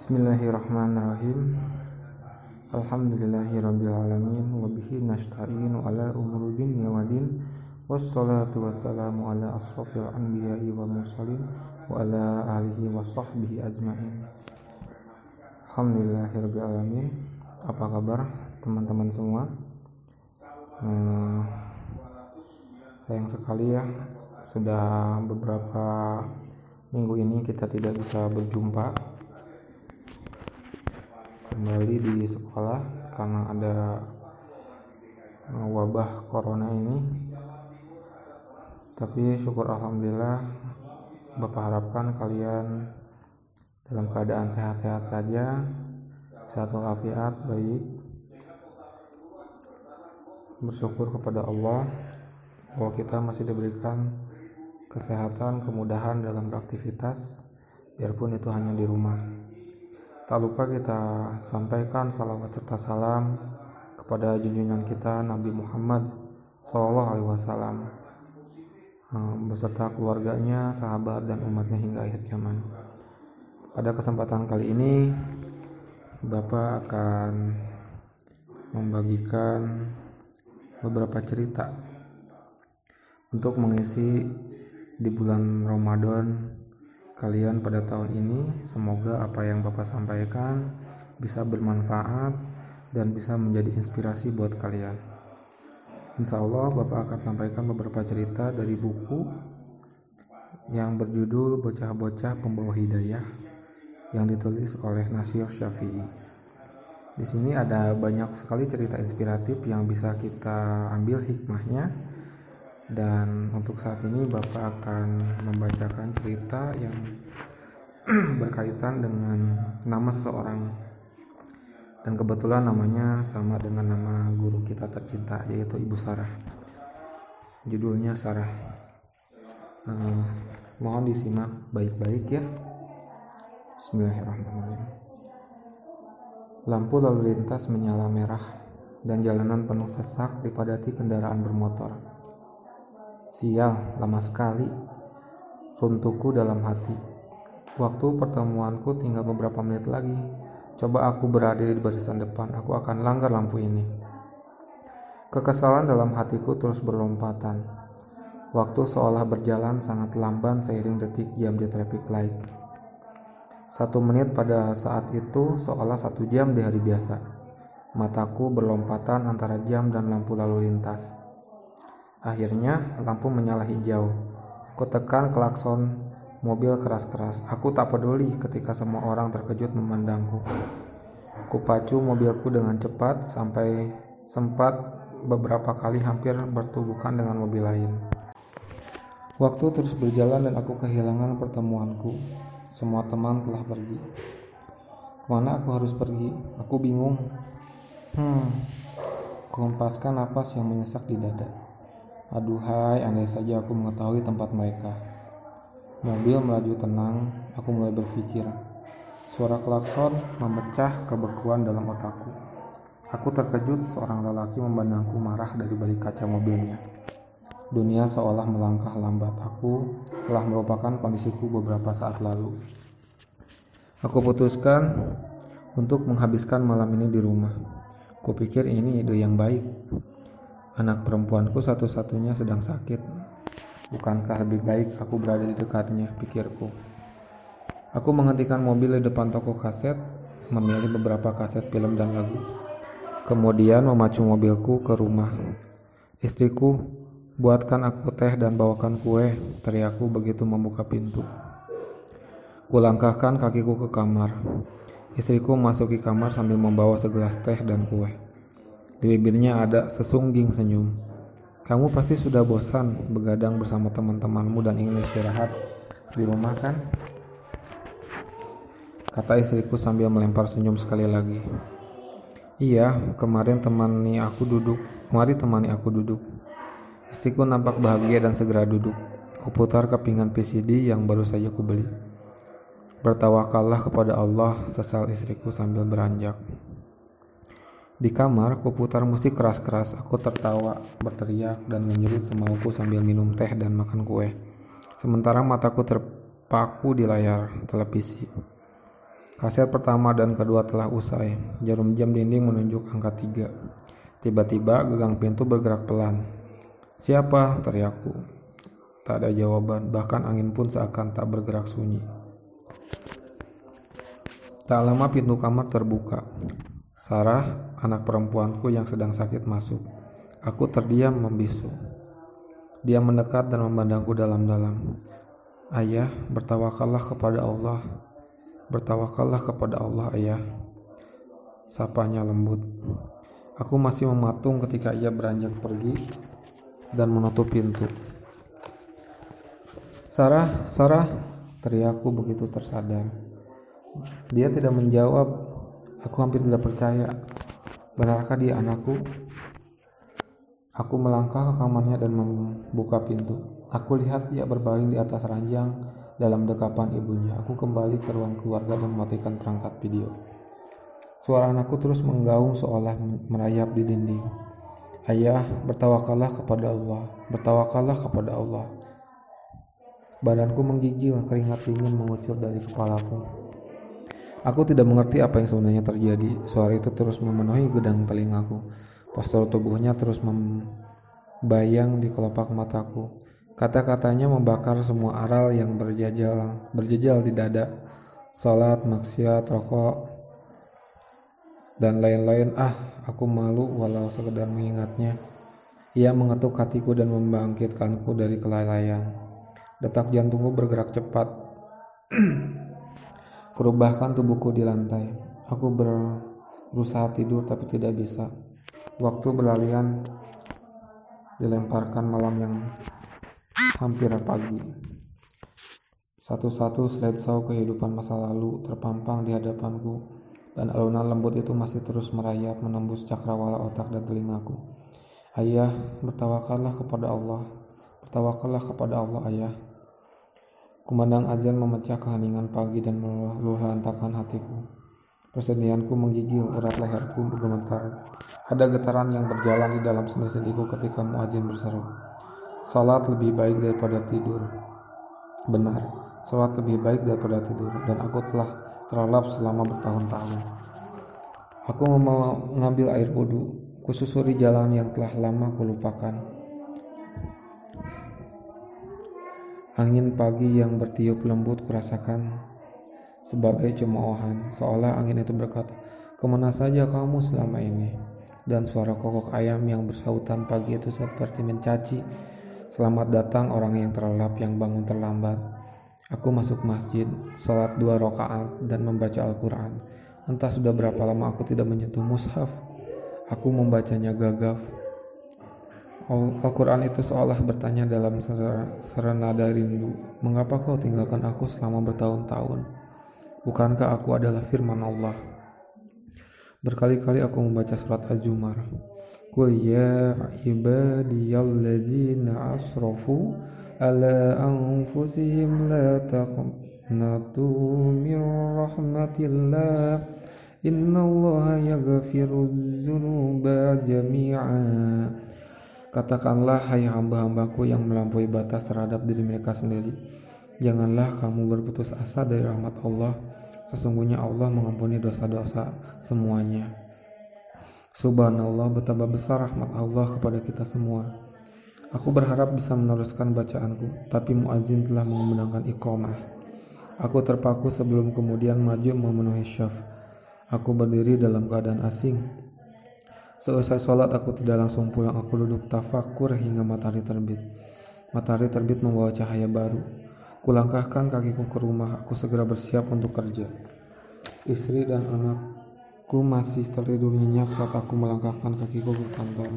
Bismillahirrahmanirrahim. Alhamdulillahirrabbilalamin Wabihi nasta'in ala umur dunya wa din Wassalatu wassalamu ala asrafil anbiya'i wa mursalin Wa ala alihi wa sahbihi ajma'in. Alhamdulillahirrabbilalamin Apa kabar teman-teman semua? Uh, Sayang sekali ya Sudah beberapa minggu ini kita tidak bisa berjumpa kembali di sekolah karena ada eh, wabah corona ini. Tapi syukur alhamdulillah Bapak harapkan kalian dalam keadaan sehat-sehat saja sehat walafiat baik. Bersyukur kepada Allah bahwa kita masih diberikan kesehatan kemudahan dalam beraktivitas biarpun itu hanya di rumah Tak lupa kita sampaikan salawat serta salam kepada junjungan kita Nabi Muhammad Sallallahu Alaihi Wasallam eh, beserta keluarganya, sahabat dan umatnya hingga akhir zaman. Pada kesempatan kali ini, Bapak akan membagikan beberapa cerita untuk mengisi di bulan Ramadan kalian pada tahun ini. Semoga apa yang Bapak sampaikan bisa bermanfaat dan bisa menjadi inspirasi buat kalian. Insya Allah Bapak akan sampaikan beberapa cerita dari buku yang berjudul Bocah-Bocah Pembawa Hidayah yang ditulis oleh Nasir Syafi'i. Di sini ada banyak sekali cerita inspiratif yang bisa kita ambil hikmahnya dan untuk saat ini Bapak akan membacakan cerita yang berkaitan dengan nama seseorang. Dan kebetulan namanya sama dengan nama guru kita tercinta yaitu Ibu Sarah. Judulnya Sarah. Uh, mohon disimak baik-baik ya. Bismillahirrahmanirrahim. Lampu lalu lintas menyala merah dan jalanan penuh sesak dipadati kendaraan bermotor Sial, lama sekali. Runtuhku dalam hati. Waktu pertemuanku tinggal beberapa menit lagi. Coba aku berada di barisan depan, aku akan langgar lampu ini. Kekesalan dalam hatiku terus berlompatan. Waktu seolah berjalan sangat lamban seiring detik jam di traffic light. Satu menit pada saat itu seolah satu jam di hari biasa. Mataku berlompatan antara jam dan lampu lalu lintas. Akhirnya lampu menyala hijau. Kutekan klakson mobil keras-keras. Aku tak peduli ketika semua orang terkejut memandangku. Kupacu mobilku dengan cepat sampai sempat beberapa kali hampir bertubuhkan dengan mobil lain. Waktu terus berjalan dan aku kehilangan pertemuanku. Semua teman telah pergi. Ke mana aku harus pergi? Aku bingung. Hmm, kuhempaskan napas yang menyesak di dada. Aduhai, andai saja aku mengetahui tempat mereka. Mobil melaju tenang, aku mulai berpikir. Suara klakson memecah kebekuan dalam otakku. Aku terkejut seorang lelaki memandangku marah dari balik kaca mobilnya. Dunia seolah melangkah lambat. Aku telah merupakan kondisiku beberapa saat lalu. Aku putuskan untuk menghabiskan malam ini di rumah. Kupikir ini ide yang baik. Anak perempuanku satu-satunya sedang sakit. Bukankah lebih baik aku berada di dekatnya, pikirku. Aku menghentikan mobil di depan toko kaset, memilih beberapa kaset film dan lagu. Kemudian memacu mobilku ke rumah. Istriku, buatkan aku teh dan bawakan kue, teriakku begitu membuka pintu. Kulangkahkan kakiku ke kamar. Istriku memasuki kamar sambil membawa segelas teh dan kue. Di bibirnya ada sesungging senyum. Kamu pasti sudah bosan begadang bersama teman-temanmu dan ingin istirahat di rumah kan? Kata istriku sambil melempar senyum sekali lagi. Iya, kemarin temani aku duduk. Mari temani aku duduk. Istriku nampak bahagia dan segera duduk. Kuputar kepingan PCD yang baru saja kubeli. Bertawakallah kepada Allah, sesal istriku sambil beranjak. Di kamar, kuputar musik keras-keras. Aku tertawa, berteriak, dan menjerit semauku sambil minum teh dan makan kue. Sementara mataku terpaku di layar televisi. Kaset pertama dan kedua telah usai. Jarum jam dinding menunjuk angka tiga. Tiba-tiba gagang pintu bergerak pelan. Siapa? teriakku. Tak ada jawaban, bahkan angin pun seakan tak bergerak sunyi. Tak lama pintu kamar terbuka. Sarah, anak perempuanku yang sedang sakit masuk. Aku terdiam membisu. Dia mendekat dan memandangku dalam-dalam. Ayah, bertawakallah kepada Allah. Bertawakallah kepada Allah, ayah. Sapanya lembut. Aku masih mematung ketika ia beranjak pergi dan menutup pintu. Sarah, Sarah, teriakku begitu tersadar. Dia tidak menjawab. Aku hampir tidak percaya. Benarkah dia anakku? Aku melangkah ke kamarnya dan membuka pintu. Aku lihat dia berbaring di atas ranjang dalam dekapan ibunya. Aku kembali ke ruang keluarga dan mematikan perangkat video. Suara anakku terus menggaung seolah merayap di dinding. Ayah, bertawakallah kepada Allah, bertawakallah kepada Allah. Badanku menggigil, keringat dingin mengucur dari kepalaku. Aku tidak mengerti apa yang sebenarnya terjadi. Suara itu terus memenuhi gedang telingaku. Postur tubuhnya terus membayang di kelopak mataku. Kata-katanya membakar semua aral yang berjajal, berjejal di dada. Salat, maksiat, rokok, dan lain-lain ah aku malu walau sekedar mengingatnya ia mengetuk hatiku dan membangkitkanku dari kelalaian detak jantungku bergerak cepat kurubahkan tubuhku di lantai aku berusaha tidur tapi tidak bisa waktu berlalian dilemparkan malam yang hampir pagi satu-satu slideshow kehidupan masa lalu terpampang di hadapanku dan alunan lembut itu masih terus merayap menembus cakrawala otak dan telingaku. Ayah, bertawakallah kepada Allah. Bertawakallah kepada Allah, ayah. Kumandang azan memecah keheningan pagi dan meluluhlantakan hatiku. Persediaanku menggigil, urat leherku bergemetar. Ada getaran yang berjalan di dalam sendi-sendiku ketika muazin berseru. Salat lebih baik daripada tidur. Benar, salat lebih baik daripada tidur, dan aku telah terlelap selama bertahun-tahun. Aku mau mengambil air wudhu, kususuri jalan yang telah lama kulupakan. Angin pagi yang bertiup lembut kurasakan sebagai cemoohan, seolah angin itu berkata, ke mana saja kamu selama ini? Dan suara kokok ayam yang bersautan pagi itu seperti mencaci, selamat datang orang yang terlelap yang bangun terlambat. Aku masuk masjid, salat dua rakaat, dan membaca Al-Quran. Entah sudah berapa lama aku tidak menyentuh mushaf. Aku membacanya gagap. Al-Quran itu seolah bertanya dalam serenada rindu, "Mengapa kau tinggalkan aku selama bertahun-tahun? Bukankah aku adalah firman Allah?" Berkali-kali aku membaca surat Az-Zumar. Qul ya ibadiyallazina asrafu ala anfusihim la taqnatu min rahmatillah innallaha yaghfiru dzunuba Katakanlah hai hamba-hambaku yang melampaui batas terhadap diri mereka sendiri Janganlah kamu berputus asa dari rahmat Allah Sesungguhnya Allah mengampuni dosa-dosa semuanya Subhanallah betapa besar rahmat Allah kepada kita semua Aku berharap bisa meneruskan bacaanku, tapi muazin telah mengumandangkan iqamah. Aku terpaku sebelum kemudian maju memenuhi syaf. Aku berdiri dalam keadaan asing. Selesai sholat aku tidak langsung pulang, aku duduk tafakur hingga matahari terbit. Matahari terbit membawa cahaya baru. Kulangkahkan kakiku ke rumah, aku segera bersiap untuk kerja. Istri dan anakku masih tertidur nyenyak saat aku melangkahkan kakiku ke kantor.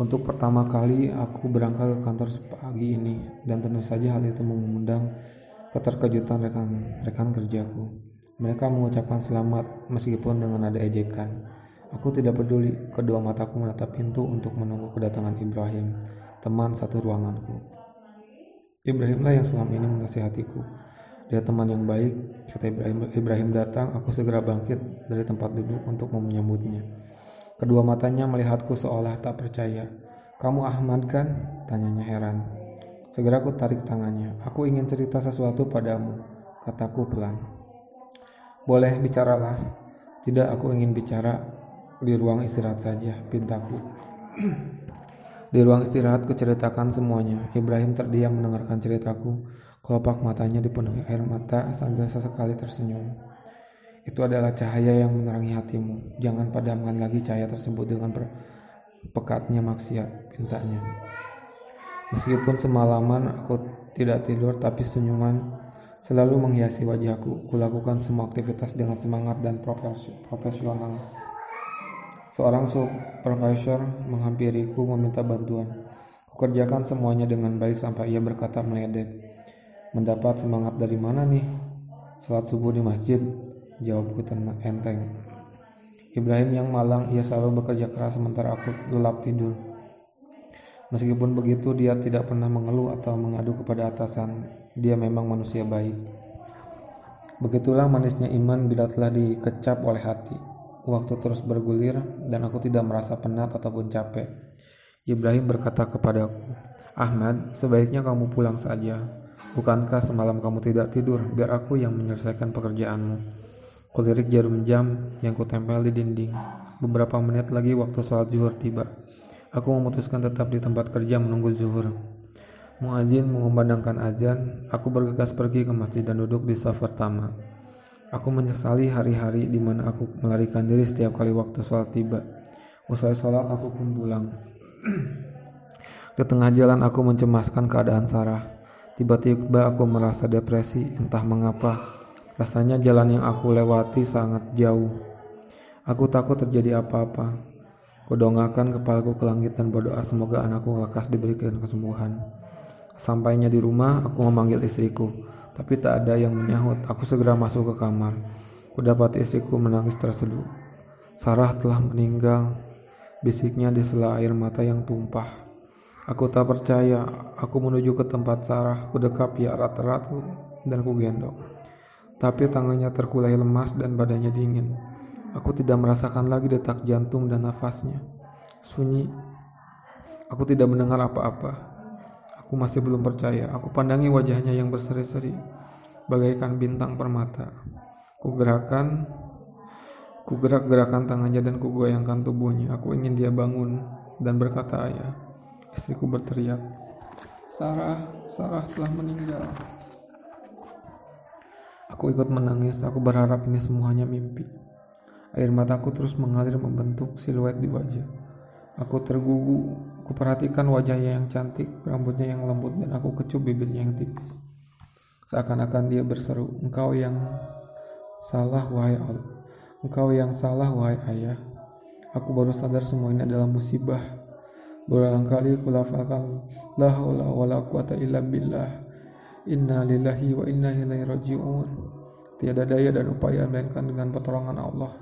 Untuk pertama kali aku berangkat ke kantor pagi ini dan tentu saja hal itu mengundang keterkejutan rekan-rekan kerjaku. Mereka mengucapkan selamat meskipun dengan ada ejekan. Aku tidak peduli, kedua mataku menatap pintu untuk menunggu kedatangan Ibrahim, teman satu ruanganku. Ibrahimlah yang selama ini menasihatiku. Dia teman yang baik. Ketika Ibrahim, Ibrahim datang, aku segera bangkit dari tempat duduk untuk menyambutnya. Kedua matanya melihatku seolah tak percaya. Kamu Ahmad kan? Tanyanya heran. Segera aku tarik tangannya. Aku ingin cerita sesuatu padamu, kataku pelan. Boleh bicaralah. Tidak, aku ingin bicara di ruang istirahat saja, pintaku. di ruang istirahat kuceritakan semuanya. Ibrahim terdiam mendengarkan ceritaku. Kelopak matanya dipenuhi air mata sambil sesekali tersenyum. Itu adalah cahaya yang menerangi hatimu. Jangan padamkan lagi cahaya tersebut dengan pekatnya maksiat, pintanya. Meskipun semalaman aku tidak tidur, tapi senyuman selalu menghiasi wajahku. Kulakukan semua aktivitas dengan semangat dan profesional. Seorang supervisor menghampiriku meminta bantuan. Kukerjakan semuanya dengan baik sampai ia berkata meledek. Mendapat semangat dari mana nih? Salat subuh di masjid, jawabku tenang enteng. Ibrahim yang malang, ia selalu bekerja keras sementara aku lelap tidur. Meskipun begitu, dia tidak pernah mengeluh atau mengadu kepada atasan. Dia memang manusia baik. Begitulah manisnya iman bila telah dikecap oleh hati. Waktu terus bergulir dan aku tidak merasa penat ataupun capek. Ibrahim berkata kepadaku, Ahmad, sebaiknya kamu pulang saja. Bukankah semalam kamu tidak tidur? Biar aku yang menyelesaikan pekerjaanmu. Kulirik jarum jam yang kutempel di dinding. Beberapa menit lagi waktu sholat zuhur tiba. Aku memutuskan tetap di tempat kerja menunggu zuhur. Muazin mengumandangkan azan, aku bergegas pergi ke masjid dan duduk di saf pertama. Aku menyesali hari-hari di mana aku melarikan diri setiap kali waktu sholat tiba. Usai sholat aku pun pulang. di tengah jalan aku mencemaskan keadaan Sarah. Tiba-tiba aku merasa depresi, entah mengapa. Rasanya jalan yang aku lewati sangat jauh. Aku takut terjadi apa-apa. Kudongakan kepalaku ke langit dan berdoa semoga anakku lekas diberikan kesembuhan. Sampainya di rumah, aku memanggil istriku, tapi tak ada yang menyahut. Aku segera masuk ke kamar. Kudapat istriku menangis terseduh. Sarah telah meninggal, bisiknya di sela air mata yang tumpah. Aku tak percaya. Aku menuju ke tempat Sarah. Ku dekap ya erat-erat dan ku gendong. Tapi tangannya terkulai lemas dan badannya dingin. Aku tidak merasakan lagi detak jantung dan nafasnya. Sunyi. Aku tidak mendengar apa-apa. Aku masih belum percaya. Aku pandangi wajahnya yang berseri-seri, bagaikan bintang permata. Ku gerakan, ku gerak-gerakan tangannya dan ku goyangkan tubuhnya. Aku ingin dia bangun dan berkata ayah. Istriku berteriak, Sarah, Sarah telah meninggal. Aku ikut menangis, aku berharap ini semuanya mimpi. Air mataku terus mengalir membentuk siluet di wajah. Aku tergugu, aku perhatikan wajahnya yang cantik, rambutnya yang lembut, dan aku kecup bibirnya yang tipis. Seakan-akan dia berseru, engkau yang salah wahai Allah. Engkau yang salah wahai ayah. Aku baru sadar semua ini adalah musibah Berulang kali kulafalkan la haula wala quwata illa billah. Inna lillahi wa inna ilaihi raji'un. Tiada daya dan upaya melainkan dengan pertolongan Allah.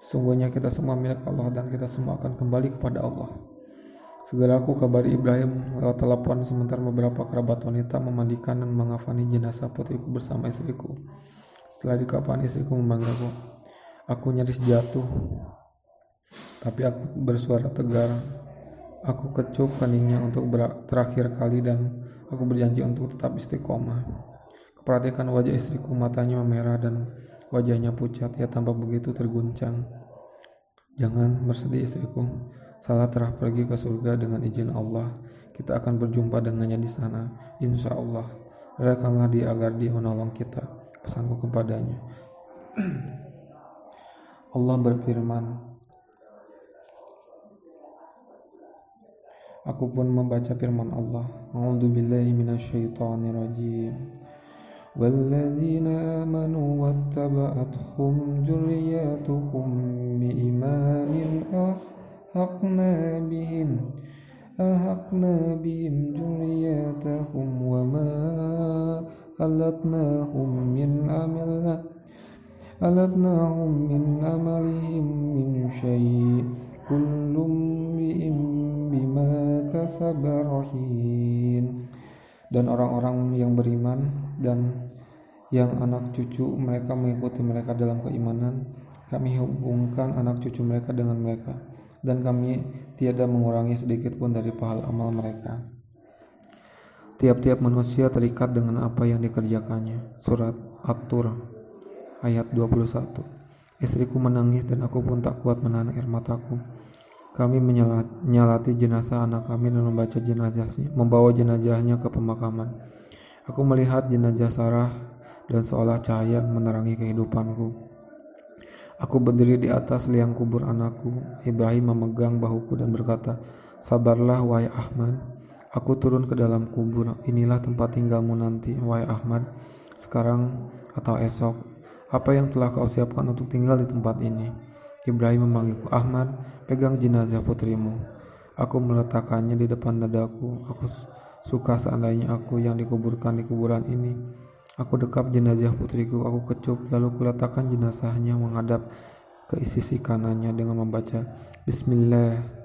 Sungguhnya kita semua milik Allah dan kita semua akan kembali kepada Allah. Segera aku kabari Ibrahim lewat telepon sementara beberapa kerabat wanita memandikan dan mengafani jenazah putriku bersama istriku. Setelah dikafani istriku memanggilku. Aku nyaris jatuh. Tapi aku bersuara tegar Aku kecup keningnya untuk terakhir kali dan aku berjanji untuk tetap istiqomah. Keperhatikan wajah istriku, matanya memerah dan wajahnya pucat. Ia tampak begitu terguncang. Jangan bersedih istriku. Salah telah pergi ke surga dengan izin Allah. Kita akan berjumpa dengannya di sana. Insya Allah. Rekanlah dia agar dia menolong kita. Pesanku kepadanya. Allah berfirman, Aku pun membaca firman Allah. A'udzu billahi minasyaitonir rajim. والذين آمنوا واتبعتهم ذرياتهم بإيمان أحقنا بهم أحقنا بهم ذرياتهم وما ألتناهم من عملنا ألتناهم من عملهم من شيء كل امرئ بما كسب رهين dan orang-orang yang beriman dan yang anak cucu mereka mengikuti mereka dalam keimanan kami hubungkan anak cucu mereka dengan mereka dan kami tiada mengurangi sedikit pun dari pahala amal mereka tiap-tiap manusia terikat dengan apa yang dikerjakannya surat At-Tur Ayat 21 Istriku menangis dan aku pun tak kuat menahan air mataku. Kami menyalati jenazah anak kami dan membaca jenazahnya, membawa jenazahnya ke pemakaman. Aku melihat jenazah Sarah dan seolah cahaya menerangi kehidupanku. Aku berdiri di atas liang kubur anakku. Ibrahim memegang bahuku dan berkata, Sabarlah, wahai Ahmad. Aku turun ke dalam kubur. Inilah tempat tinggalmu nanti, wahai Ahmad. Sekarang atau esok, apa yang telah kau siapkan untuk tinggal di tempat ini? Ibrahim memanggilku, Ahmad, pegang jenazah putrimu. Aku meletakkannya di depan dadaku. Aku suka seandainya aku yang dikuburkan di kuburan ini. Aku dekap jenazah putriku, aku kecup, lalu kuletakkan jenazahnya menghadap ke sisi kanannya dengan membaca Bismillah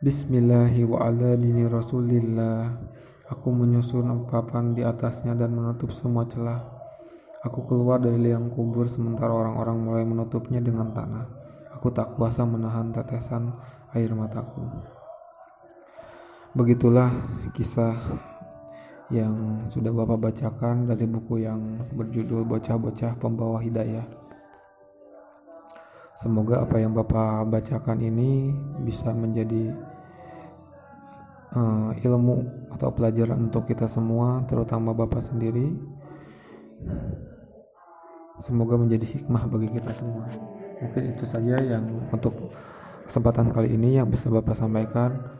Bismillahi wa ala dini rasulillah. Aku menyusun papan di atasnya dan menutup semua celah. Aku keluar dari liang kubur sementara orang-orang mulai menutupnya dengan tanah. Aku tak kuasa menahan tetesan air mataku. Begitulah kisah yang sudah Bapak bacakan dari buku yang berjudul Bocah-Bocah Pembawa Hidayah Semoga apa yang Bapak bacakan ini bisa menjadi uh, ilmu atau pelajaran untuk kita semua, terutama Bapak sendiri. Semoga menjadi hikmah bagi kita semua. Mungkin itu saja yang untuk kesempatan kali ini yang bisa Bapak sampaikan.